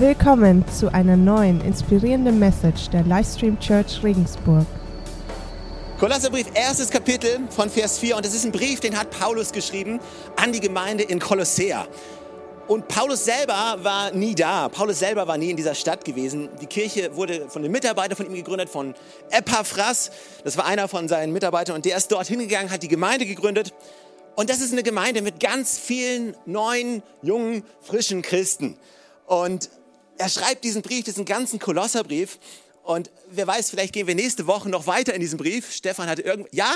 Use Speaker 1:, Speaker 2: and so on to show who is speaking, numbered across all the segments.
Speaker 1: Willkommen zu einer neuen inspirierenden Message der Livestream Church Regensburg.
Speaker 2: Kolosserbrief, erstes Kapitel von Vers 4. Und das ist ein Brief, den hat Paulus geschrieben an die Gemeinde in Kolossea. Und Paulus selber war nie da. Paulus selber war nie in dieser Stadt gewesen. Die Kirche wurde von den Mitarbeitern von ihm gegründet, von Epaphras. Das war einer von seinen Mitarbeitern. Und der ist dort hingegangen, hat die Gemeinde gegründet. Und das ist eine Gemeinde mit ganz vielen neuen, jungen, frischen Christen. Und er schreibt diesen Brief, diesen ganzen Kolosserbrief. Und wer weiß, vielleicht gehen wir nächste Woche noch weiter in diesem Brief. Stefan hatte irgend, ja,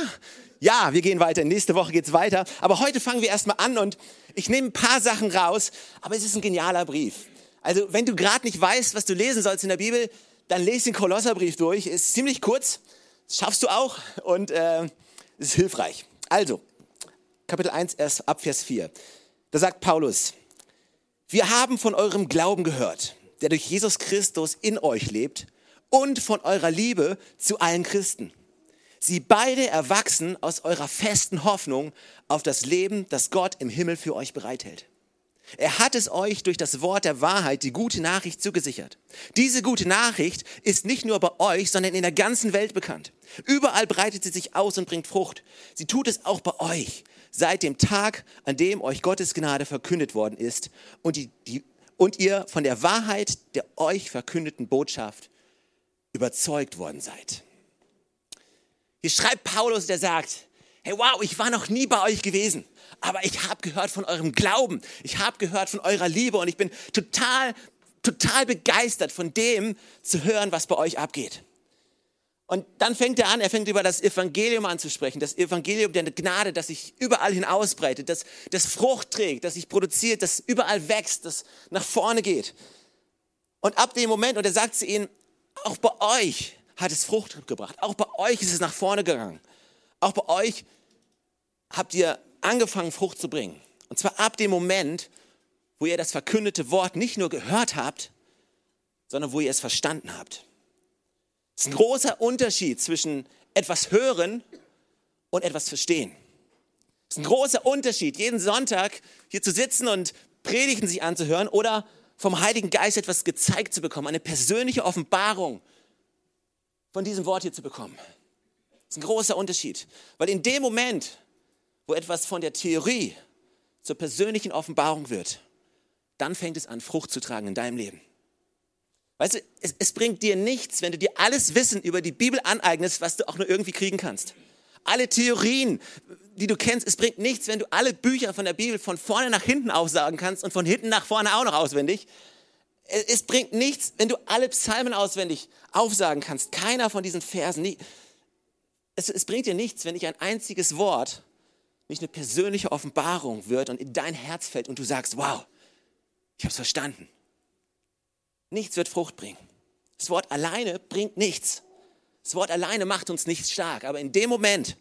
Speaker 2: ja, wir gehen weiter. Nächste Woche geht's weiter. Aber heute fangen wir erstmal an und ich nehme ein paar Sachen raus. Aber es ist ein genialer Brief. Also, wenn du gerade nicht weißt, was du lesen sollst in der Bibel, dann lese den Kolosserbrief durch. Ist ziemlich kurz. Das schaffst du auch und äh, ist hilfreich. Also, Kapitel 1, erst ab Vers 4. Da sagt Paulus, wir haben von eurem Glauben gehört der durch Jesus Christus in euch lebt und von eurer Liebe zu allen Christen. Sie beide erwachsen aus eurer festen Hoffnung auf das Leben, das Gott im Himmel für euch bereithält. Er hat es euch durch das Wort der Wahrheit, die gute Nachricht, zugesichert. Diese gute Nachricht ist nicht nur bei euch, sondern in der ganzen Welt bekannt. Überall breitet sie sich aus und bringt Frucht. Sie tut es auch bei euch, seit dem Tag, an dem euch Gottes Gnade verkündet worden ist und die, die und ihr von der Wahrheit der euch verkündeten Botschaft überzeugt worden seid. Hier schreibt Paulus, der sagt, hey wow, ich war noch nie bei euch gewesen, aber ich habe gehört von eurem Glauben, ich habe gehört von eurer Liebe und ich bin total, total begeistert von dem zu hören, was bei euch abgeht. Und dann fängt er an, er fängt über das Evangelium anzusprechen, das Evangelium der Gnade, das sich überall hin ausbreitet, das, das Frucht trägt, das sich produziert, das überall wächst, das nach vorne geht. Und ab dem Moment, und er sagt zu ihnen, auch bei euch hat es Frucht gebracht, auch bei euch ist es nach vorne gegangen. Auch bei euch habt ihr angefangen, Frucht zu bringen. Und zwar ab dem Moment, wo ihr das verkündete Wort nicht nur gehört habt, sondern wo ihr es verstanden habt. Es ist ein großer Unterschied zwischen etwas hören und etwas verstehen. Es ist ein großer Unterschied, jeden Sonntag hier zu sitzen und Predigten sich anzuhören oder vom Heiligen Geist etwas gezeigt zu bekommen, eine persönliche Offenbarung von diesem Wort hier zu bekommen. Das ist ein großer Unterschied, weil in dem Moment, wo etwas von der Theorie zur persönlichen Offenbarung wird, dann fängt es an, Frucht zu tragen in deinem Leben. Weißt du, es, es bringt dir nichts, wenn du dir alles Wissen über die Bibel aneignest, was du auch nur irgendwie kriegen kannst. Alle Theorien, die du kennst, es bringt nichts, wenn du alle Bücher von der Bibel von vorne nach hinten aufsagen kannst und von hinten nach vorne auch noch auswendig. Es, es bringt nichts, wenn du alle Psalmen auswendig aufsagen kannst. Keiner von diesen Versen. Nie. Es, es bringt dir nichts, wenn nicht ein einziges Wort nicht eine persönliche Offenbarung wird und in dein Herz fällt und du sagst, wow, ich habe es verstanden. Nichts wird Frucht bringen. Das Wort alleine bringt nichts. Das Wort alleine macht uns nicht stark. Aber in dem Moment,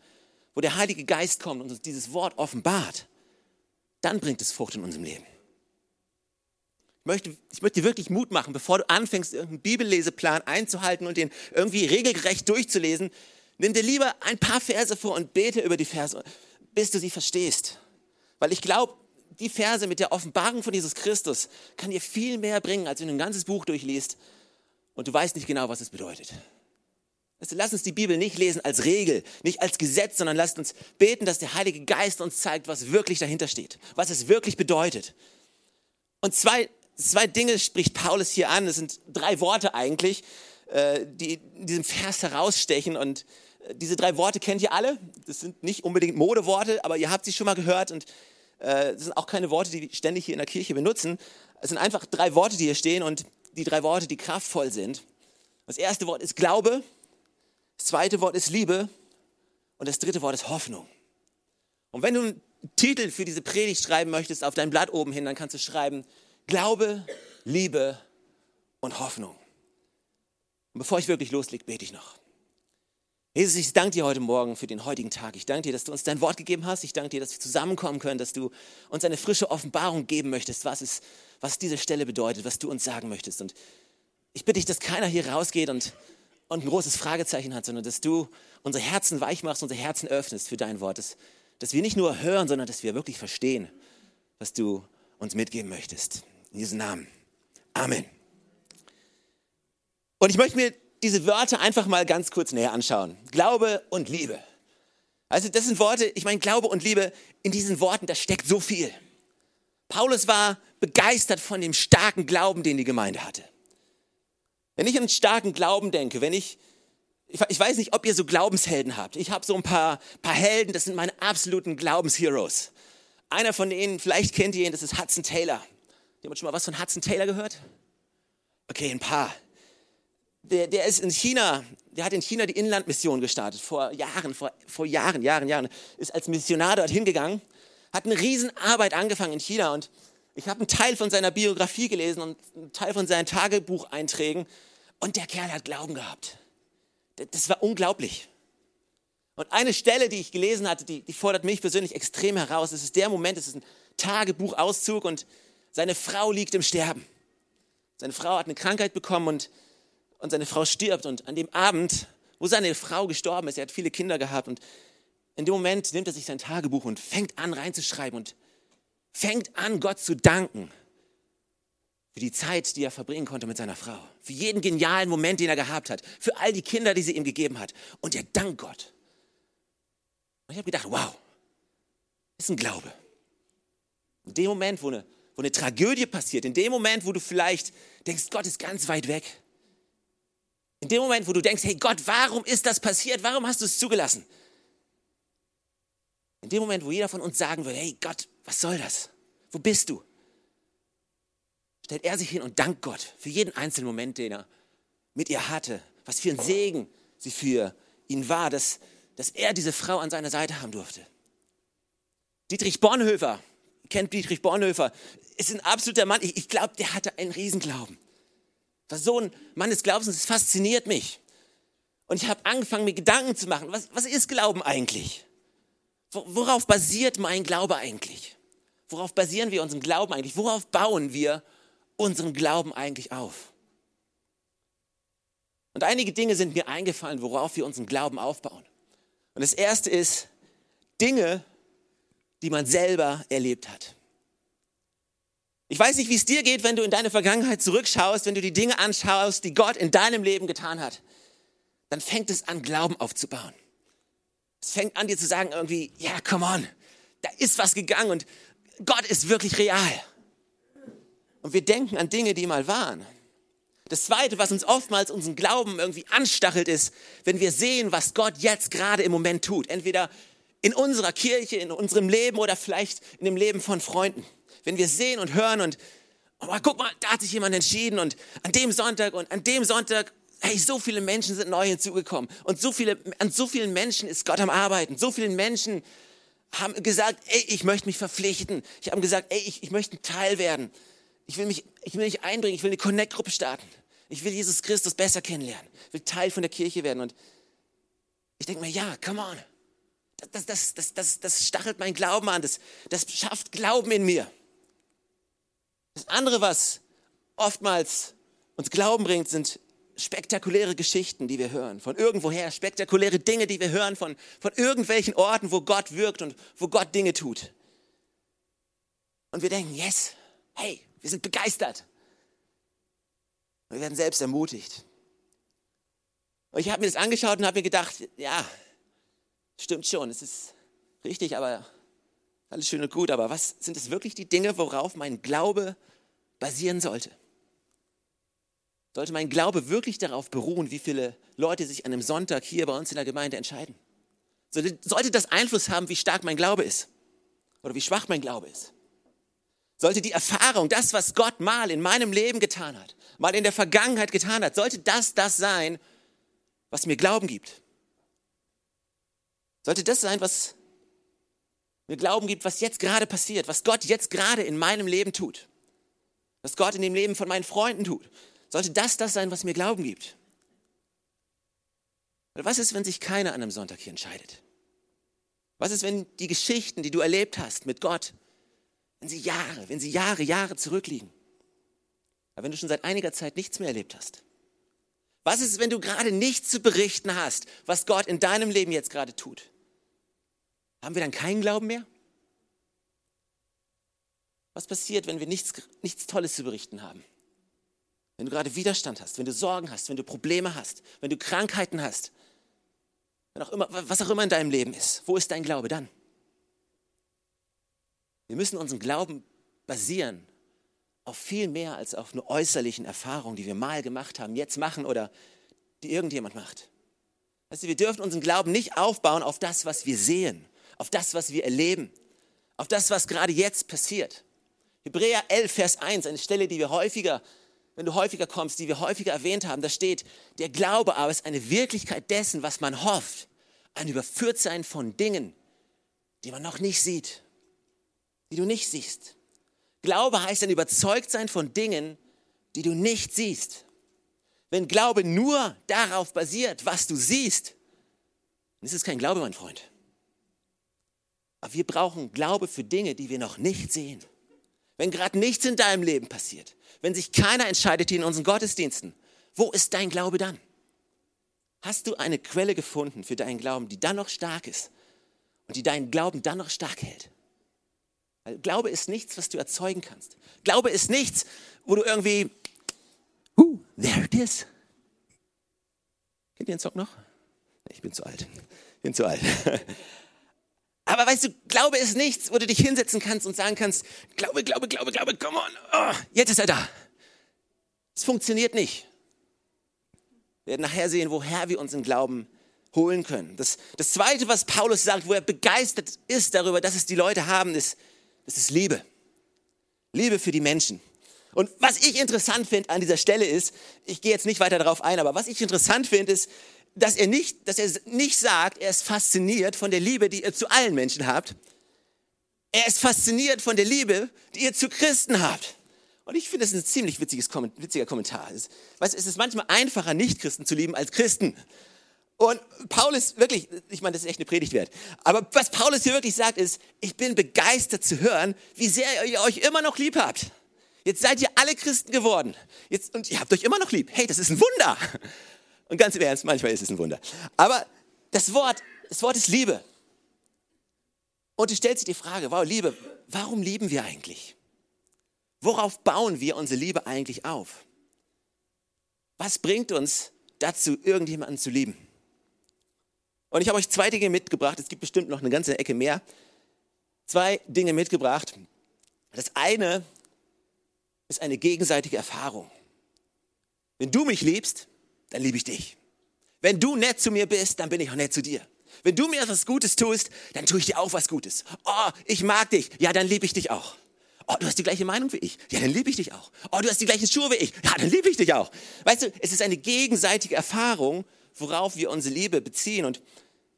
Speaker 2: wo der Heilige Geist kommt und uns dieses Wort offenbart, dann bringt es Frucht in unserem Leben. Ich möchte, ich möchte dir wirklich Mut machen, bevor du anfängst, irgendeinen Bibelleseplan einzuhalten und den irgendwie regelgerecht durchzulesen. Nimm dir lieber ein paar Verse vor und bete über die Verse, bis du sie verstehst. Weil ich glaube, die Verse mit der Offenbarung von Jesus Christus kann dir viel mehr bringen, als wenn du ein ganzes Buch durchliest und du weißt nicht genau, was es bedeutet. Also lass uns die Bibel nicht lesen als Regel, nicht als Gesetz, sondern lasst uns beten, dass der Heilige Geist uns zeigt, was wirklich dahinter steht, was es wirklich bedeutet. Und zwei, zwei Dinge spricht Paulus hier an. Das sind drei Worte eigentlich, äh, die in diesem Vers herausstechen. Und äh, diese drei Worte kennt ihr alle. Das sind nicht unbedingt Modeworte, aber ihr habt sie schon mal gehört. Und das sind auch keine Worte, die wir ständig hier in der Kirche benutzen. Es sind einfach drei Worte, die hier stehen und die drei Worte, die kraftvoll sind. Das erste Wort ist Glaube, das zweite Wort ist Liebe und das dritte Wort ist Hoffnung. Und wenn du einen Titel für diese Predigt schreiben möchtest, auf dein Blatt oben hin, dann kannst du schreiben Glaube, Liebe und Hoffnung. Und bevor ich wirklich loslege, bete ich noch. Jesus, ich danke dir heute Morgen für den heutigen Tag. Ich danke dir, dass du uns dein Wort gegeben hast. Ich danke dir, dass wir zusammenkommen können, dass du uns eine frische Offenbarung geben möchtest, was, es, was diese Stelle bedeutet, was du uns sagen möchtest. Und ich bitte dich, dass keiner hier rausgeht und, und ein großes Fragezeichen hat, sondern dass du unsere Herzen weich machst, unsere Herzen öffnest für dein Wort. Dass, dass wir nicht nur hören, sondern dass wir wirklich verstehen, was du uns mitgeben möchtest. In diesem Namen. Amen. Und ich möchte mir diese Wörter einfach mal ganz kurz näher anschauen. Glaube und Liebe. Also das sind Worte, ich meine, Glaube und Liebe, in diesen Worten, da steckt so viel. Paulus war begeistert von dem starken Glauben, den die Gemeinde hatte. Wenn ich an starken Glauben denke, wenn ich, ich weiß nicht, ob ihr so Glaubenshelden habt. Ich habe so ein paar, paar Helden, das sind meine absoluten Glaubensheroes. Einer von denen, vielleicht kennt ihr ihn, das ist Hudson Taylor. Jemand schon mal was von Hudson Taylor gehört? Okay, ein paar. Der, der ist in China, der hat in China die Inlandmission gestartet, vor Jahren, vor, vor Jahren, Jahren, Jahren. Ist als Missionar dort hingegangen, hat eine Riesenarbeit angefangen in China und ich habe einen Teil von seiner Biografie gelesen und einen Teil von seinen Tagebucheinträgen und der Kerl hat Glauben gehabt. Das war unglaublich. Und eine Stelle, die ich gelesen hatte, die, die fordert mich persönlich extrem heraus. Es ist der Moment, es ist ein Tagebuchauszug und seine Frau liegt im Sterben. Seine Frau hat eine Krankheit bekommen und, und seine Frau stirbt. Und an dem Abend, wo seine Frau gestorben ist, er hat viele Kinder gehabt und in dem Moment nimmt er sich sein Tagebuch und fängt an reinzuschreiben und fängt an, Gott zu danken für die Zeit, die er verbringen konnte mit seiner Frau, für jeden genialen Moment, den er gehabt hat, für all die Kinder, die sie ihm gegeben hat. Und er dankt Gott. Und ich habe gedacht, wow, ist ein Glaube. In dem Moment, wo eine, wo eine Tragödie passiert, in dem Moment, wo du vielleicht denkst, Gott ist ganz weit weg, in dem Moment, wo du denkst, hey Gott, warum ist das passiert? Warum hast du es zugelassen? In dem Moment, wo jeder von uns sagen würde, hey Gott, was soll das? Wo bist du? Stellt er sich hin und dankt Gott für jeden einzelnen Moment, den er mit ihr hatte. Was für ein Segen sie für ihn war, dass, dass er diese Frau an seiner Seite haben durfte. Dietrich Bonhoeffer, kennt Dietrich Bonhoeffer, ist ein absoluter Mann. Ich, ich glaube, der hatte einen Riesenglauben. War so ein Mann des Glaubens es fasziniert mich. Und ich habe angefangen, mir Gedanken zu machen. Was, was ist Glauben eigentlich? Worauf basiert mein Glaube eigentlich? Worauf basieren wir unseren Glauben eigentlich? Worauf bauen wir unseren Glauben eigentlich auf? Und einige Dinge sind mir eingefallen, worauf wir unseren Glauben aufbauen. Und das erste ist Dinge, die man selber erlebt hat. Ich weiß nicht, wie es dir geht, wenn du in deine Vergangenheit zurückschaust, wenn du die Dinge anschaust, die Gott in deinem Leben getan hat. Dann fängt es an, Glauben aufzubauen. Es fängt an, dir zu sagen, irgendwie, ja, come on, da ist was gegangen und Gott ist wirklich real. Und wir denken an Dinge, die mal waren. Das Zweite, was uns oftmals unseren Glauben irgendwie anstachelt, ist, wenn wir sehen, was Gott jetzt gerade im Moment tut. Entweder in unserer Kirche, in unserem Leben oder vielleicht in dem Leben von Freunden. Wenn wir sehen und hören und, oh, guck mal, da hat sich jemand entschieden und an dem Sonntag und an dem Sonntag hey, so viele Menschen sind neu hinzugekommen und so viele, an so vielen Menschen ist Gott am Arbeiten. So vielen Menschen haben gesagt, ey, ich möchte mich verpflichten. Ich habe gesagt, ey, ich, ich möchte ein Teil werden. Ich will mich, ich will mich einbringen. Ich will eine Connect-Gruppe starten. Ich will Jesus Christus besser kennenlernen. Ich will Teil von der Kirche werden. Und ich denke mir, ja, come on. Das, das, das, das, das stachelt mein Glauben an. Das, das schafft Glauben in mir. Das andere, was oftmals uns Glauben bringt, sind spektakuläre Geschichten, die wir hören, von irgendwoher, spektakuläre Dinge, die wir hören, von, von irgendwelchen Orten, wo Gott wirkt und wo Gott Dinge tut. Und wir denken, yes, hey, wir sind begeistert. Und wir werden selbst ermutigt. Und ich habe mir das angeschaut und habe mir gedacht, ja, stimmt schon, es ist richtig, aber alles schön und gut, aber was sind es wirklich die Dinge, worauf mein Glaube basieren sollte? sollte mein Glaube wirklich darauf beruhen, wie viele Leute sich an einem Sonntag hier bei uns in der Gemeinde entscheiden? Sollte das Einfluss haben, wie stark mein Glaube ist oder wie schwach mein Glaube ist? Sollte die Erfahrung, das, was Gott mal in meinem Leben getan hat, mal in der Vergangenheit getan hat, sollte das das sein, was mir Glauben gibt? Sollte das sein, was mir Glauben gibt, was jetzt gerade passiert, was Gott jetzt gerade in meinem Leben tut, was Gott in dem Leben von meinen Freunden tut, sollte das das sein, was mir Glauben gibt? Was ist, wenn sich keiner an einem Sonntag hier entscheidet? Was ist, wenn die Geschichten, die du erlebt hast mit Gott, wenn sie Jahre, wenn sie Jahre, Jahre zurückliegen? Aber wenn du schon seit einiger Zeit nichts mehr erlebt hast? Was ist, wenn du gerade nichts zu berichten hast, was Gott in deinem Leben jetzt gerade tut? Haben wir dann keinen Glauben mehr? Was passiert, wenn wir nichts, nichts Tolles zu berichten haben? wenn du gerade Widerstand hast, wenn du Sorgen hast, wenn du Probleme hast, wenn du Krankheiten hast, wenn auch immer, was auch immer in deinem Leben ist, wo ist dein Glaube dann? Wir müssen unseren Glauben basieren auf viel mehr als auf nur äußerlichen Erfahrungen, die wir mal gemacht haben, jetzt machen oder die irgendjemand macht. Du, wir dürfen unseren Glauben nicht aufbauen auf das, was wir sehen, auf das, was wir erleben, auf das, was gerade jetzt passiert. Hebräer 11, Vers 1, eine Stelle, die wir häufiger, wenn du häufiger kommst, die wir häufiger erwähnt haben, da steht, der Glaube aber ist eine Wirklichkeit dessen, was man hofft, ein Überführtsein von Dingen, die man noch nicht sieht, die du nicht siehst. Glaube heißt ein Überzeugtsein von Dingen, die du nicht siehst. Wenn Glaube nur darauf basiert, was du siehst, dann ist es kein Glaube, mein Freund. Aber wir brauchen Glaube für Dinge, die wir noch nicht sehen. Wenn gerade nichts in deinem Leben passiert, wenn sich keiner entscheidet hier in unseren Gottesdiensten, wo ist dein Glaube dann? Hast du eine Quelle gefunden für deinen Glauben, die dann noch stark ist und die deinen Glauben dann noch stark hält? Weil Glaube ist nichts, was du erzeugen kannst. Glaube ist nichts, wo du irgendwie, uh, there it is. Kennt ihr den Song noch? Ich bin zu alt. Ich bin zu alt. Aber weißt du, Glaube ist nichts, wo du dich hinsetzen kannst und sagen kannst, Glaube, Glaube, Glaube, Glaube, come on, oh, jetzt ist er da. Es funktioniert nicht. Wir werden nachher sehen, woher wir unseren Glauben holen können. Das, das Zweite, was Paulus sagt, wo er begeistert ist darüber, dass es die Leute haben, ist, das ist Liebe. Liebe für die Menschen. Und was ich interessant finde an dieser Stelle ist, ich gehe jetzt nicht weiter darauf ein, aber was ich interessant finde, ist, dass er, nicht, dass er nicht sagt, er ist fasziniert von der Liebe, die ihr zu allen Menschen habt. Er ist fasziniert von der Liebe, die ihr zu Christen habt. Und ich finde, das ist ein ziemlich witziges, witziger Kommentar. Weißt, es ist manchmal einfacher, Nicht-Christen zu lieben als Christen. Und Paulus wirklich, ich meine, das ist echt eine Predigt wert. Aber was Paulus hier wirklich sagt, ist, ich bin begeistert zu hören, wie sehr ihr euch immer noch lieb habt. Jetzt seid ihr alle Christen geworden. Jetzt, und ihr habt euch immer noch lieb. Hey, das ist ein Wunder. Und ganz im Ernst, manchmal ist es ein Wunder. Aber das Wort, das Wort ist Liebe. Und du stellst dir die Frage, wow, Liebe, warum lieben wir eigentlich? Worauf bauen wir unsere Liebe eigentlich auf? Was bringt uns dazu, irgendjemanden zu lieben? Und ich habe euch zwei Dinge mitgebracht. Es gibt bestimmt noch eine ganze Ecke mehr. Zwei Dinge mitgebracht. Das eine ist eine gegenseitige Erfahrung. Wenn du mich liebst, dann liebe ich dich. Wenn du nett zu mir bist, dann bin ich auch nett zu dir. Wenn du mir etwas Gutes tust, dann tue ich dir auch was Gutes. Oh, ich mag dich. Ja, dann liebe ich dich auch. Oh, du hast die gleiche Meinung wie ich. Ja, dann liebe ich dich auch. Oh, du hast die gleichen Schuhe wie ich. Ja, dann liebe ich dich auch. Weißt du, es ist eine gegenseitige Erfahrung, worauf wir unsere Liebe beziehen. Und,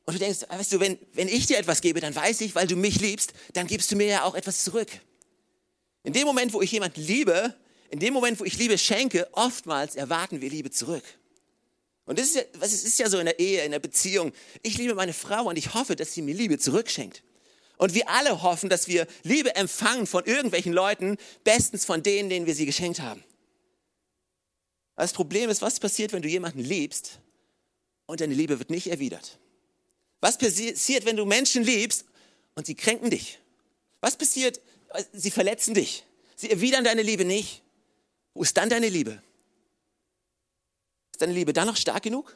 Speaker 2: und du denkst, weißt du, wenn, wenn ich dir etwas gebe, dann weiß ich, weil du mich liebst, dann gibst du mir ja auch etwas zurück. In dem Moment, wo ich jemanden liebe, in dem Moment, wo ich Liebe schenke, oftmals erwarten wir Liebe zurück. Und das ist ja, was ist ja so in der Ehe, in der Beziehung. Ich liebe meine Frau und ich hoffe, dass sie mir Liebe zurückschenkt. Und wir alle hoffen, dass wir Liebe empfangen von irgendwelchen Leuten, bestens von denen, denen wir sie geschenkt haben. Das Problem ist, was passiert, wenn du jemanden liebst und deine Liebe wird nicht erwidert? Was passiert, wenn du Menschen liebst und sie kränken dich? Was passiert? Sie verletzen dich. Sie erwidern deine Liebe nicht. Wo ist dann deine Liebe? Deine Liebe dann noch stark genug?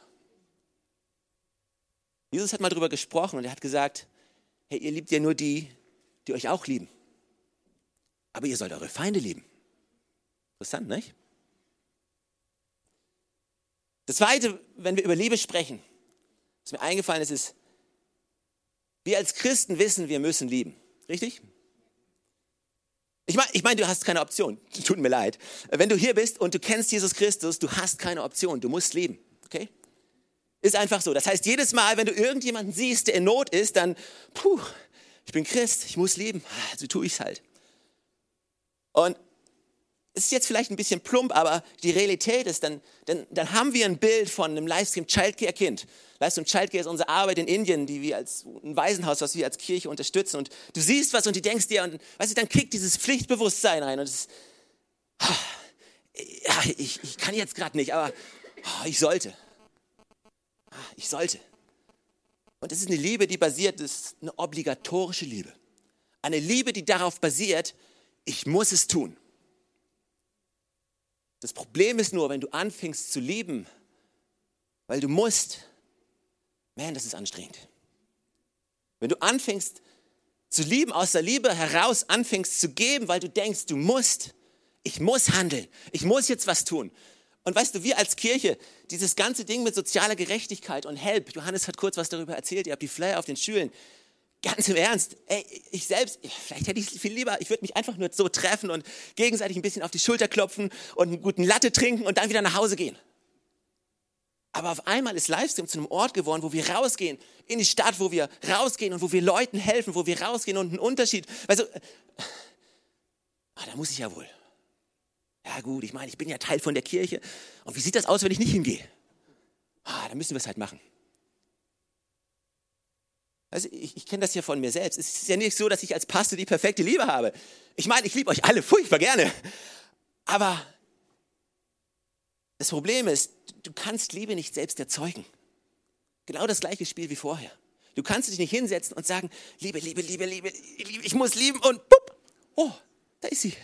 Speaker 2: Jesus hat mal darüber gesprochen und er hat gesagt, hey, ihr liebt ja nur die, die euch auch lieben. Aber ihr sollt eure Feinde lieben. Interessant, nicht? Das Zweite, wenn wir über Liebe sprechen, was mir eingefallen ist, ist, wir als Christen wissen, wir müssen lieben. Richtig? Ich meine, ich mein, du hast keine Option. Tut mir leid. Wenn du hier bist und du kennst Jesus Christus, du hast keine Option. Du musst lieben. Okay? Ist einfach so. Das heißt, jedes Mal, wenn du irgendjemanden siehst, der in Not ist, dann, puh, ich bin Christ, ich muss lieben. Also tue ich es halt. Und es ist jetzt vielleicht ein bisschen plump, aber die Realität ist, dann, dann, dann haben wir ein Bild von einem Livestream Childcare Kind. Livestream Childcare ist unsere Arbeit in Indien, die wir als ein Waisenhaus, was wir als Kirche unterstützen. Und du siehst was und du denkst dir, und weißt du, dann kickt dieses Pflichtbewusstsein rein. Und es ja, ich, ich kann jetzt gerade nicht, aber oh, ich sollte. Ich sollte. Und es ist eine Liebe, die basiert, das ist eine obligatorische Liebe. Eine Liebe, die darauf basiert, ich muss es tun. Das Problem ist nur, wenn du anfängst zu lieben, weil du musst, man, das ist anstrengend. Wenn du anfängst zu lieben, aus der Liebe heraus anfängst zu geben, weil du denkst, du musst, ich muss handeln, ich muss jetzt was tun. Und weißt du, wir als Kirche, dieses ganze Ding mit sozialer Gerechtigkeit und Help, Johannes hat kurz was darüber erzählt, ihr habt die Flyer auf den Schülen, Ganz im Ernst, ey, ich selbst, vielleicht hätte ich es viel lieber, ich würde mich einfach nur so treffen und gegenseitig ein bisschen auf die Schulter klopfen und einen guten Latte trinken und dann wieder nach Hause gehen. Aber auf einmal ist Livestream zu einem Ort geworden, wo wir rausgehen, in die Stadt, wo wir rausgehen und wo wir Leuten helfen, wo wir rausgehen und einen Unterschied. Also, ah, da muss ich ja wohl. Ja gut, ich meine, ich bin ja Teil von der Kirche. Und wie sieht das aus, wenn ich nicht hingehe? Ah, dann müssen wir es halt machen. Also ich, ich kenne das ja von mir selbst. Es ist ja nicht so, dass ich als Pastor die perfekte Liebe habe. Ich meine, ich liebe euch alle furchtbar gerne. Aber das Problem ist, du kannst Liebe nicht selbst erzeugen. Genau das gleiche Spiel wie vorher. Du kannst dich nicht hinsetzen und sagen, Liebe, Liebe, Liebe, Liebe, Liebe ich muss lieben und pup, oh, da ist sie.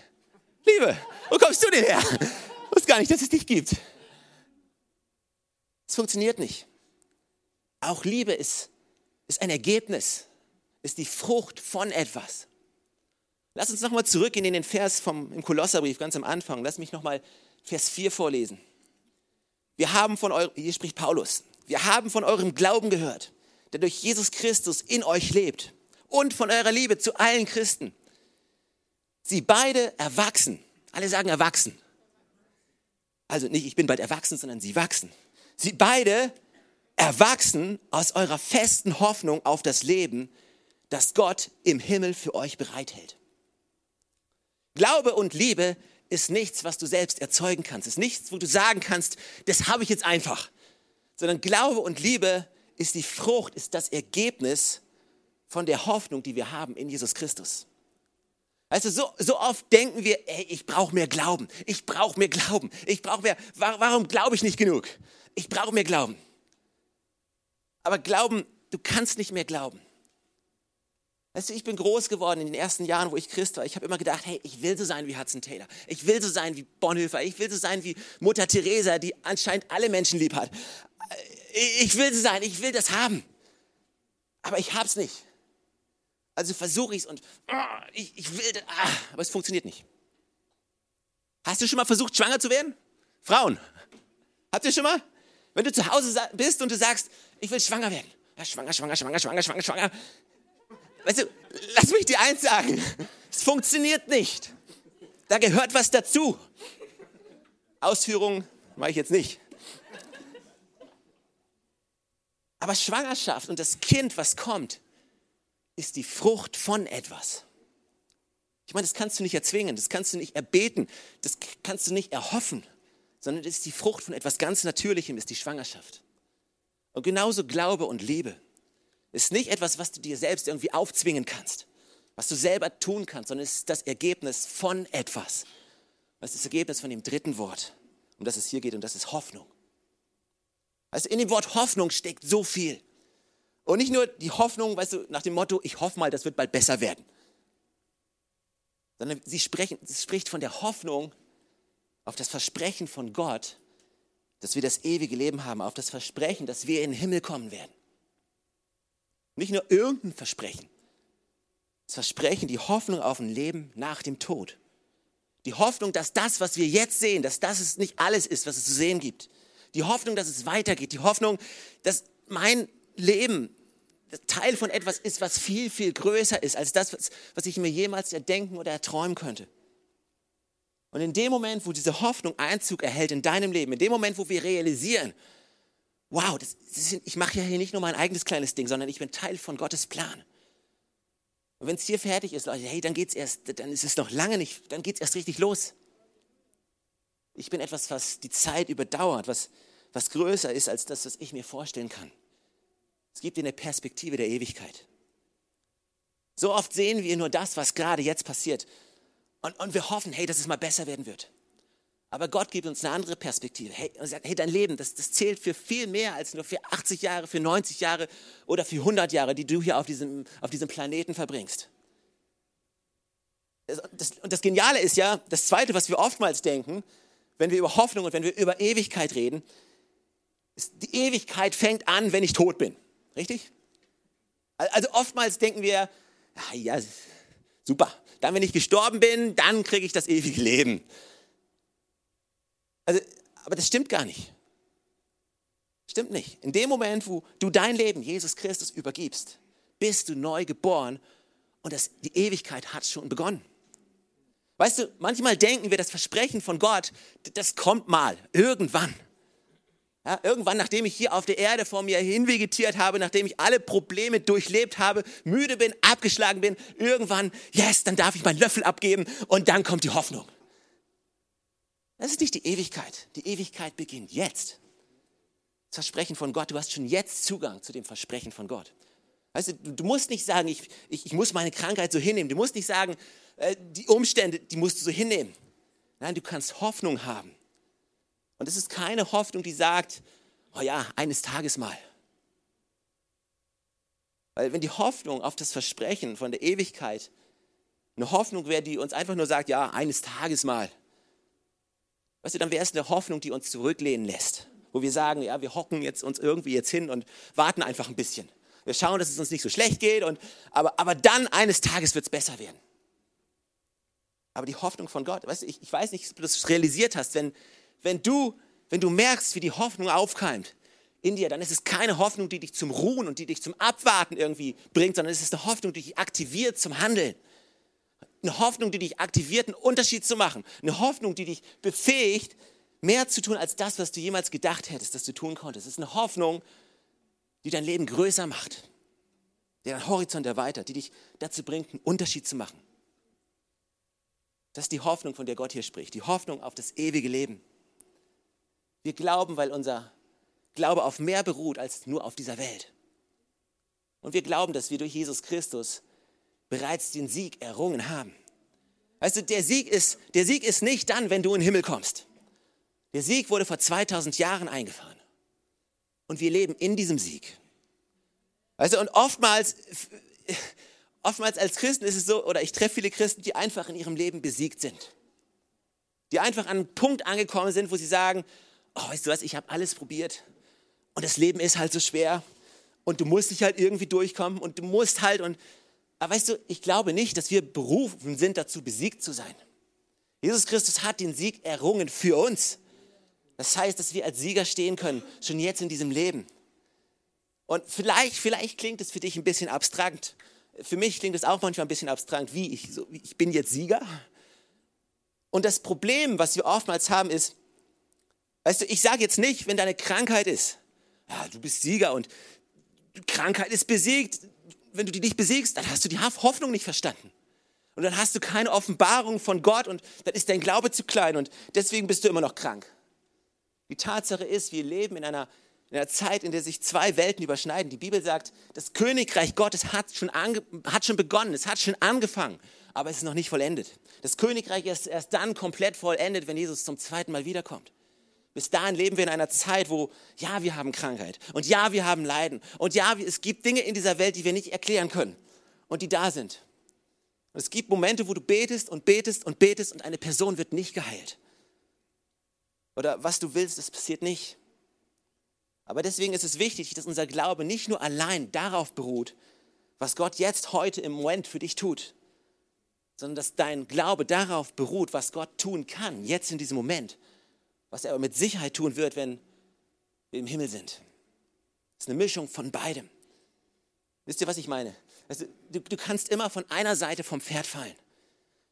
Speaker 2: Liebe, wo kommst du denn her? Ich wusste gar nicht, dass es dich gibt. Es funktioniert nicht. Auch Liebe ist ist ein Ergebnis, ist die Frucht von etwas. Lass uns nochmal zurückgehen in den Vers vom, im Kolosserbrief ganz am Anfang. Lass mich nochmal Vers 4 vorlesen. Wir haben von eurem, hier spricht Paulus, wir haben von eurem Glauben gehört, der durch Jesus Christus in euch lebt und von eurer Liebe zu allen Christen. Sie beide erwachsen. Alle sagen erwachsen. Also nicht, ich bin bald erwachsen, sondern sie wachsen. Sie beide erwachsen aus eurer festen Hoffnung auf das Leben, das Gott im Himmel für euch bereithält. Glaube und Liebe ist nichts, was du selbst erzeugen kannst. Ist nichts, wo du sagen kannst, das habe ich jetzt einfach. Sondern Glaube und Liebe ist die Frucht, ist das Ergebnis von der Hoffnung, die wir haben in Jesus Christus. Also so, so oft denken wir, ey, ich brauche mehr Glauben, ich brauche mehr Glauben, ich brauche mehr, warum glaube ich nicht genug? Ich brauche mehr Glauben. Aber glauben, du kannst nicht mehr glauben. Weißt du, ich bin groß geworden in den ersten Jahren, wo ich Christ war. Ich habe immer gedacht, hey, ich will so sein wie Hudson Taylor. Ich will so sein wie Bonhoeffer. Ich will so sein wie Mutter Teresa, die anscheinend alle Menschen lieb hat. Ich will so sein, ich will das haben. Aber ich hab's nicht. Also versuche ich's und ich, ich will das, ah, aber es funktioniert nicht. Hast du schon mal versucht, schwanger zu werden? Frauen, habt ihr schon mal? Wenn du zu Hause bist und du sagst, ich will schwanger werden. Ja, schwanger, schwanger, schwanger, schwanger, schwanger, schwanger. Weißt du, lass mich dir eins sagen. Es funktioniert nicht. Da gehört was dazu. Ausführungen mache ich jetzt nicht. Aber Schwangerschaft und das Kind, was kommt, ist die Frucht von etwas. Ich meine, das kannst du nicht erzwingen, das kannst du nicht erbeten, das kannst du nicht erhoffen, sondern es ist die Frucht von etwas ganz Natürlichem, ist die Schwangerschaft. Und genauso Glaube und Liebe ist nicht etwas, was du dir selbst irgendwie aufzwingen kannst, was du selber tun kannst, sondern es ist das Ergebnis von etwas. Das ist das Ergebnis von dem dritten Wort, um das es hier geht, und das ist Hoffnung. Also in dem Wort Hoffnung steckt so viel. Und nicht nur die Hoffnung, weißt du, nach dem Motto, ich hoffe mal, das wird bald besser werden. Sondern sie sprechen, sie spricht von der Hoffnung auf das Versprechen von Gott, dass wir das ewige Leben haben, auf das Versprechen, dass wir in den Himmel kommen werden. Nicht nur irgendein Versprechen. Das Versprechen, die Hoffnung auf ein Leben nach dem Tod. Die Hoffnung, dass das, was wir jetzt sehen, dass das es nicht alles ist, was es zu sehen gibt. Die Hoffnung, dass es weitergeht. Die Hoffnung, dass mein Leben Teil von etwas ist, was viel, viel größer ist als das, was ich mir jemals erdenken oder erträumen könnte. Und in dem Moment, wo diese Hoffnung Einzug erhält in deinem Leben, in dem Moment, wo wir realisieren, wow, das, das ist, ich mache ja hier nicht nur mein eigenes kleines Ding, sondern ich bin Teil von Gottes Plan. Und wenn es hier fertig ist, Leute, hey, dann geht's erst, dann ist es noch lange nicht, dann geht es erst richtig los. Ich bin etwas, was die Zeit überdauert, was, was größer ist als das, was ich mir vorstellen kann. Es gibt dir eine Perspektive der Ewigkeit. So oft sehen wir nur das, was gerade jetzt passiert. Und, und wir hoffen, hey, dass es mal besser werden wird. Aber Gott gibt uns eine andere Perspektive. Hey, und sagt, hey, dein Leben, das, das zählt für viel mehr als nur für 80 Jahre, für 90 Jahre oder für 100 Jahre, die du hier auf diesem, auf diesem Planeten verbringst. Das, und das Geniale ist ja, das Zweite, was wir oftmals denken, wenn wir über Hoffnung und wenn wir über Ewigkeit reden, ist, die Ewigkeit fängt an, wenn ich tot bin. Richtig? Also oftmals denken wir, ah, ja, super, dann wenn ich gestorben bin, dann kriege ich das ewige Leben. Also, aber das stimmt gar nicht. Stimmt nicht. In dem Moment, wo du dein Leben Jesus Christus übergibst, bist du neu geboren und das, die Ewigkeit hat schon begonnen. Weißt du, manchmal denken wir, das Versprechen von Gott, das kommt mal, irgendwann. Ja, irgendwann, nachdem ich hier auf der Erde vor mir hinvegetiert habe, nachdem ich alle Probleme durchlebt habe, müde bin, abgeschlagen bin, irgendwann, yes, dann darf ich meinen Löffel abgeben und dann kommt die Hoffnung. Das ist nicht die Ewigkeit. Die Ewigkeit beginnt jetzt. Das Versprechen von Gott, du hast schon jetzt Zugang zu dem Versprechen von Gott. Weißt du, du musst nicht sagen, ich, ich, ich muss meine Krankheit so hinnehmen. Du musst nicht sagen, äh, die Umstände, die musst du so hinnehmen. Nein, du kannst Hoffnung haben. Und es ist keine Hoffnung, die sagt, oh ja, eines Tages mal. Weil wenn die Hoffnung auf das Versprechen von der Ewigkeit eine Hoffnung wäre, die uns einfach nur sagt, ja, eines Tages mal, weißt du, dann wäre es eine Hoffnung, die uns zurücklehnen lässt. Wo wir sagen, ja, wir hocken jetzt uns irgendwie jetzt hin und warten einfach ein bisschen. Wir schauen, dass es uns nicht so schlecht geht, und, aber, aber dann eines Tages wird es besser werden. Aber die Hoffnung von Gott, weißt du, ich, ich weiß nicht, ob du das realisiert hast, wenn, wenn du, wenn du merkst, wie die Hoffnung aufkeimt in dir, dann ist es keine Hoffnung, die dich zum Ruhen und die dich zum Abwarten irgendwie bringt, sondern es ist eine Hoffnung, die dich aktiviert zum Handeln. Eine Hoffnung, die dich aktiviert, einen Unterschied zu machen. Eine Hoffnung, die dich befähigt, mehr zu tun als das, was du jemals gedacht hättest, dass du tun konntest. Es ist eine Hoffnung, die dein Leben größer macht, die deinen Horizont erweitert, die dich dazu bringt, einen Unterschied zu machen. Das ist die Hoffnung, von der Gott hier spricht. Die Hoffnung auf das ewige Leben. Wir glauben, weil unser Glaube auf mehr beruht als nur auf dieser Welt. Und wir glauben, dass wir durch Jesus Christus bereits den Sieg errungen haben. Weißt du, der Sieg ist, der Sieg ist nicht dann, wenn du in den Himmel kommst. Der Sieg wurde vor 2000 Jahren eingefahren. Und wir leben in diesem Sieg. Weißt du, und oftmals, oftmals als Christen ist es so, oder ich treffe viele Christen, die einfach in ihrem Leben besiegt sind. Die einfach an einen Punkt angekommen sind, wo sie sagen, oh, weißt du was, ich habe alles probiert und das Leben ist halt so schwer und du musst dich halt irgendwie durchkommen und du musst halt und, aber weißt du, ich glaube nicht, dass wir berufen sind, dazu besiegt zu sein. Jesus Christus hat den Sieg errungen für uns. Das heißt, dass wir als Sieger stehen können, schon jetzt in diesem Leben. Und vielleicht, vielleicht klingt es für dich ein bisschen abstrakt. Für mich klingt es auch manchmal ein bisschen abstrakt, wie ich, so, ich bin jetzt Sieger. Und das Problem, was wir oftmals haben, ist, Weißt du, ich sage jetzt nicht, wenn deine Krankheit ist, ja, du bist Sieger und Krankheit ist besiegt. Wenn du die nicht besiegst, dann hast du die Hoffnung nicht verstanden. Und dann hast du keine Offenbarung von Gott und dann ist dein Glaube zu klein und deswegen bist du immer noch krank. Die Tatsache ist, wir leben in einer, in einer Zeit, in der sich zwei Welten überschneiden. Die Bibel sagt, das Königreich Gottes hat schon, hat schon begonnen, es hat schon angefangen, aber es ist noch nicht vollendet. Das Königreich ist erst dann komplett vollendet, wenn Jesus zum zweiten Mal wiederkommt. Bis dahin leben wir in einer Zeit, wo ja, wir haben Krankheit und ja, wir haben Leiden und ja, es gibt Dinge in dieser Welt, die wir nicht erklären können und die da sind. Und es gibt Momente, wo du betest und betest und betest und eine Person wird nicht geheilt. Oder was du willst, das passiert nicht. Aber deswegen ist es wichtig, dass unser Glaube nicht nur allein darauf beruht, was Gott jetzt heute im Moment für dich tut, sondern dass dein Glaube darauf beruht, was Gott tun kann, jetzt in diesem Moment was er aber mit Sicherheit tun wird, wenn wir im Himmel sind. Das ist eine Mischung von beidem. Wisst ihr, was ich meine? Also, du, du, kannst immer von einer Seite vom Pferd fallen.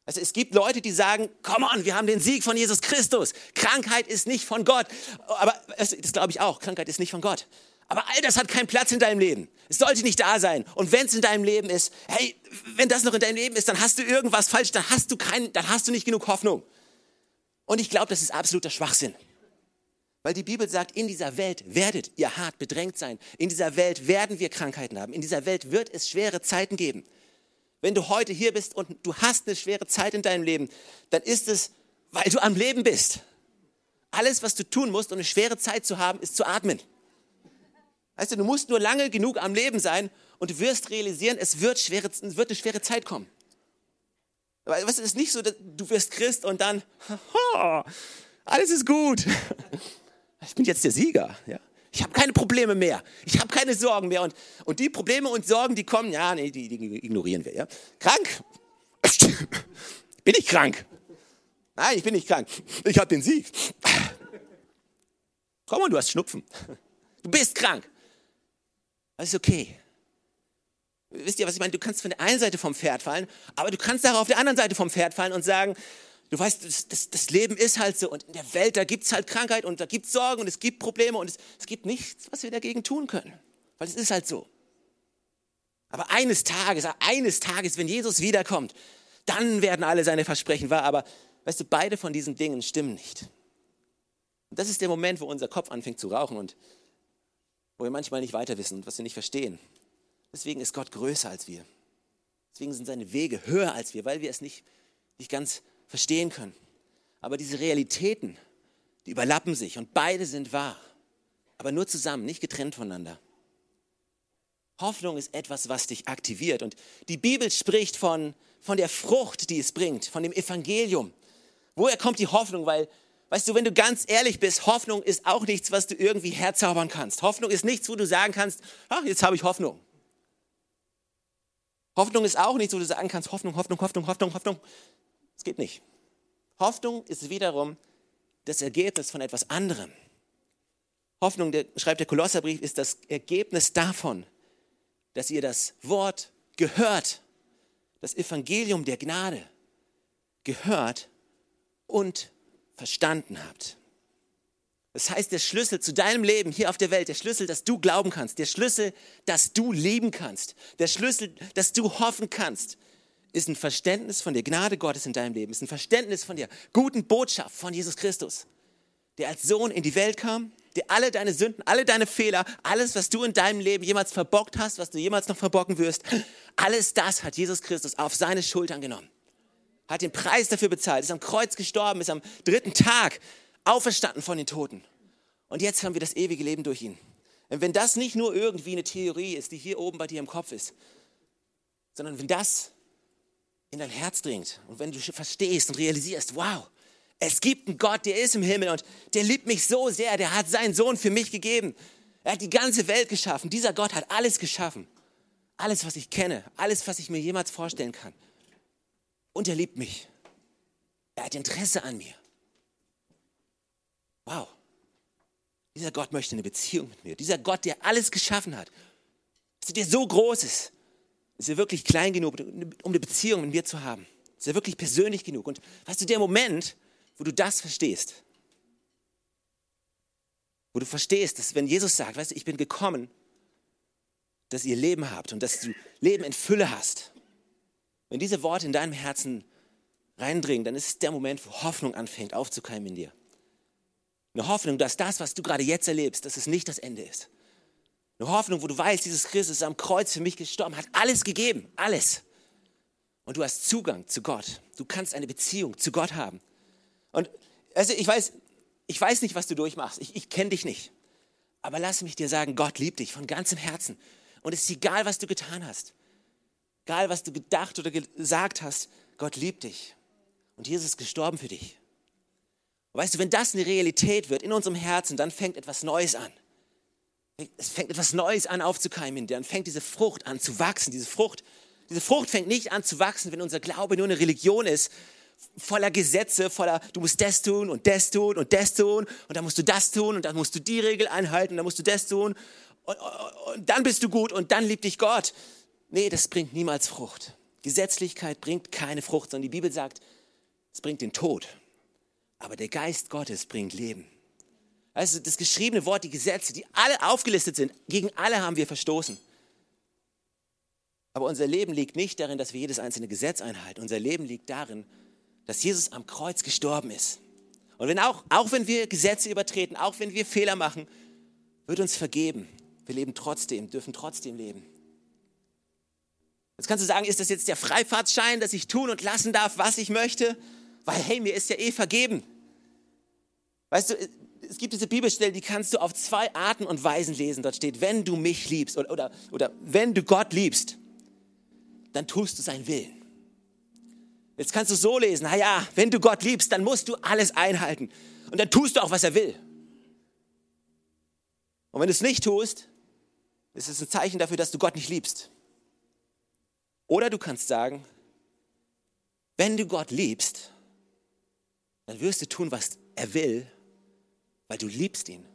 Speaker 2: Also, es gibt Leute, die sagen, komm on, wir haben den Sieg von Jesus Christus. Krankheit ist nicht von Gott. Aber das glaube ich auch, Krankheit ist nicht von Gott. Aber all das hat keinen Platz in deinem Leben. Es sollte nicht da sein. Und wenn es in deinem Leben ist, hey, wenn das noch in deinem Leben ist, dann hast du irgendwas falsch, dann hast du keinen, dann hast du nicht genug Hoffnung. Und ich glaube, das ist absoluter Schwachsinn. Weil die Bibel sagt, in dieser Welt werdet ihr hart bedrängt sein. In dieser Welt werden wir Krankheiten haben. In dieser Welt wird es schwere Zeiten geben. Wenn du heute hier bist und du hast eine schwere Zeit in deinem Leben, dann ist es, weil du am Leben bist. Alles, was du tun musst, um eine schwere Zeit zu haben, ist zu atmen. Weißt du, du musst nur lange genug am Leben sein und du wirst realisieren, es wird, schwere, es wird eine schwere Zeit kommen. Weil es ist nicht so, dass du wirst Christ und dann, Alles ist gut. Ich bin jetzt der Sieger. Ja? Ich habe keine Probleme mehr. Ich habe keine Sorgen mehr. Und, und die Probleme und Sorgen, die kommen, ja, nee, die, die ignorieren wir. Ja? Krank? Bin ich krank? Nein, ich bin nicht krank. Ich habe den Sieg. Komm mal, du hast Schnupfen. Du bist krank. Ist okay. Wisst ihr, was ich meine? Du kannst von der einen Seite vom Pferd fallen, aber du kannst auch auf der anderen Seite vom Pferd fallen und sagen, du weißt, das, das, das Leben ist halt so und in der Welt, da gibt es halt Krankheit und da gibt es Sorgen und es gibt Probleme und es, es gibt nichts, was wir dagegen tun können, weil es ist halt so. Aber eines Tages, eines Tages, wenn Jesus wiederkommt, dann werden alle seine Versprechen wahr. Aber weißt du, beide von diesen Dingen stimmen nicht. Und das ist der Moment, wo unser Kopf anfängt zu rauchen und wo wir manchmal nicht weiter wissen und was wir nicht verstehen. Deswegen ist Gott größer als wir. Deswegen sind seine Wege höher als wir, weil wir es nicht, nicht ganz verstehen können. Aber diese Realitäten, die überlappen sich und beide sind wahr. Aber nur zusammen, nicht getrennt voneinander. Hoffnung ist etwas, was dich aktiviert. Und die Bibel spricht von, von der Frucht, die es bringt, von dem Evangelium. Woher kommt die Hoffnung? Weil, weißt du, wenn du ganz ehrlich bist, Hoffnung ist auch nichts, was du irgendwie herzaubern kannst. Hoffnung ist nichts, wo du sagen kannst, ach, jetzt habe ich Hoffnung. Hoffnung ist auch nichts, wo du sagen kannst, Hoffnung, Hoffnung, Hoffnung, Hoffnung, Hoffnung. Es geht nicht. Hoffnung ist wiederum das Ergebnis von etwas anderem. Hoffnung, der, schreibt der Kolosserbrief, ist das Ergebnis davon, dass ihr das Wort gehört, das Evangelium der Gnade gehört und verstanden habt. Das heißt, der Schlüssel zu deinem Leben hier auf der Welt, der Schlüssel, dass du glauben kannst, der Schlüssel, dass du lieben kannst, der Schlüssel, dass du hoffen kannst, ist ein Verständnis von der Gnade Gottes in deinem Leben, ist ein Verständnis von der guten Botschaft von Jesus Christus, der als Sohn in die Welt kam, der alle deine Sünden, alle deine Fehler, alles, was du in deinem Leben jemals verbockt hast, was du jemals noch verbocken wirst, alles das hat Jesus Christus auf seine Schultern genommen. Hat den Preis dafür bezahlt, ist am Kreuz gestorben, ist am dritten Tag auferstanden von den Toten. Und jetzt haben wir das ewige Leben durch ihn. Und wenn das nicht nur irgendwie eine Theorie ist, die hier oben bei dir im Kopf ist, sondern wenn das in dein Herz dringt und wenn du verstehst und realisierst, wow, es gibt einen Gott, der ist im Himmel und der liebt mich so sehr, der hat seinen Sohn für mich gegeben. Er hat die ganze Welt geschaffen. Dieser Gott hat alles geschaffen. Alles, was ich kenne, alles, was ich mir jemals vorstellen kann. Und er liebt mich. Er hat Interesse an mir. Wow. Dieser Gott möchte eine Beziehung mit mir. Dieser Gott, der alles geschaffen hat, der so groß ist, ist er wirklich klein genug, um eine Beziehung mit mir zu haben. Ist er wirklich persönlich genug? Und weißt du, der Moment, wo du das verstehst, wo du verstehst, dass wenn Jesus sagt, weißt du, ich bin gekommen, dass ihr Leben habt und dass du Leben in Fülle hast, wenn diese Worte in deinem Herzen reindringen, dann ist es der Moment, wo Hoffnung anfängt aufzukeimen in dir. Eine Hoffnung, dass das, was du gerade jetzt erlebst, dass es nicht das Ende ist. Eine Hoffnung, wo du weißt, dieses Christus ist am Kreuz für mich gestorben, hat alles gegeben, alles. Und du hast Zugang zu Gott. Du kannst eine Beziehung zu Gott haben. Und also ich weiß, ich weiß nicht, was du durchmachst. Ich, ich kenne dich nicht. Aber lass mich dir sagen, Gott liebt dich von ganzem Herzen. Und es ist egal, was du getan hast. Egal, was du gedacht oder gesagt hast, Gott liebt dich. Und Jesus ist gestorben für dich. Weißt du, wenn das eine Realität wird in unserem Herzen, dann fängt etwas Neues an. Es fängt etwas Neues an aufzukeimen. Dann fängt diese Frucht an zu wachsen. Diese Frucht, diese Frucht fängt nicht an zu wachsen, wenn unser Glaube nur eine Religion ist, voller Gesetze, voller, du musst das tun und das tun und das tun und dann musst du das tun und dann musst du die Regel einhalten und dann musst du das tun und, und, und dann bist du gut und dann liebt dich Gott. Nee, das bringt niemals Frucht. Gesetzlichkeit bringt keine Frucht, sondern die Bibel sagt, es bringt den Tod. Aber der Geist Gottes bringt Leben. Also das geschriebene Wort, die Gesetze, die alle aufgelistet sind, gegen alle haben wir verstoßen. Aber unser Leben liegt nicht darin, dass wir jedes einzelne Gesetz einhalten. Unser Leben liegt darin, dass Jesus am Kreuz gestorben ist. Und wenn auch, auch wenn wir Gesetze übertreten, auch wenn wir Fehler machen, wird uns vergeben. Wir leben trotzdem, dürfen trotzdem leben. Jetzt kannst du sagen, ist das jetzt der Freifahrtschein, dass ich tun und lassen darf, was ich möchte? Weil, hey, mir ist ja eh vergeben. Weißt du, es gibt diese Bibelstelle, die kannst du auf zwei Arten und Weisen lesen. Dort steht, wenn du mich liebst oder, oder, oder wenn du Gott liebst, dann tust du seinen Willen. Jetzt kannst du so lesen, naja, wenn du Gott liebst, dann musst du alles einhalten. Und dann tust du auch, was er will. Und wenn du es nicht tust, ist es ein Zeichen dafür, dass du Gott nicht liebst. Oder du kannst sagen, wenn du Gott liebst, dann wirst du tun, was er will, weil du liebst ihn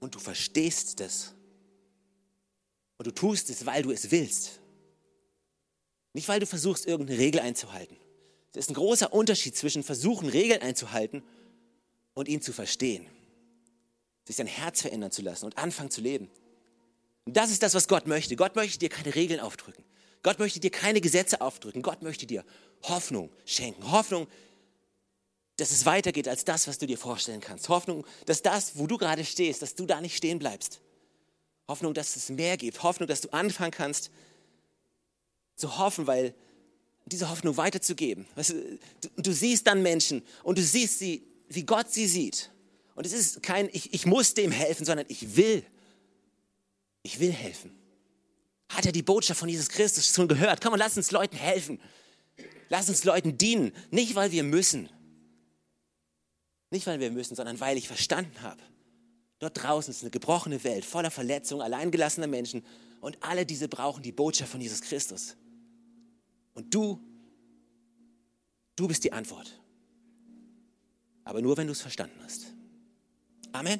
Speaker 2: und du verstehst das. Und du tust es, weil du es willst. Nicht, weil du versuchst, irgendeine Regel einzuhalten. Es ist ein großer Unterschied zwischen versuchen, Regeln einzuhalten und ihn zu verstehen. Sich sein Herz verändern zu lassen und anfangen zu leben. Und das ist das, was Gott möchte. Gott möchte dir keine Regeln aufdrücken. Gott möchte dir keine Gesetze aufdrücken. Gott möchte dir Hoffnung schenken. Hoffnung, dass es weitergeht als das, was du dir vorstellen kannst. Hoffnung, dass das, wo du gerade stehst, dass du da nicht stehen bleibst. Hoffnung, dass es mehr gibt. Hoffnung, dass du anfangen kannst zu hoffen, weil diese Hoffnung weiterzugeben. Du, du, du siehst dann Menschen und du siehst sie, wie Gott sie sieht. Und es ist kein, ich, ich muss dem helfen, sondern ich will. Ich will helfen. Hat er die Botschaft von Jesus Christus schon gehört? Komm und lass uns Leuten helfen. Lass uns Leuten dienen. Nicht, weil wir müssen. Nicht, weil wir müssen, sondern weil ich verstanden habe. Dort draußen ist eine gebrochene Welt voller Verletzungen, alleingelassener Menschen. Und alle diese brauchen die Botschaft von Jesus Christus. Und du, du bist die Antwort. Aber nur, wenn du es verstanden hast. Amen.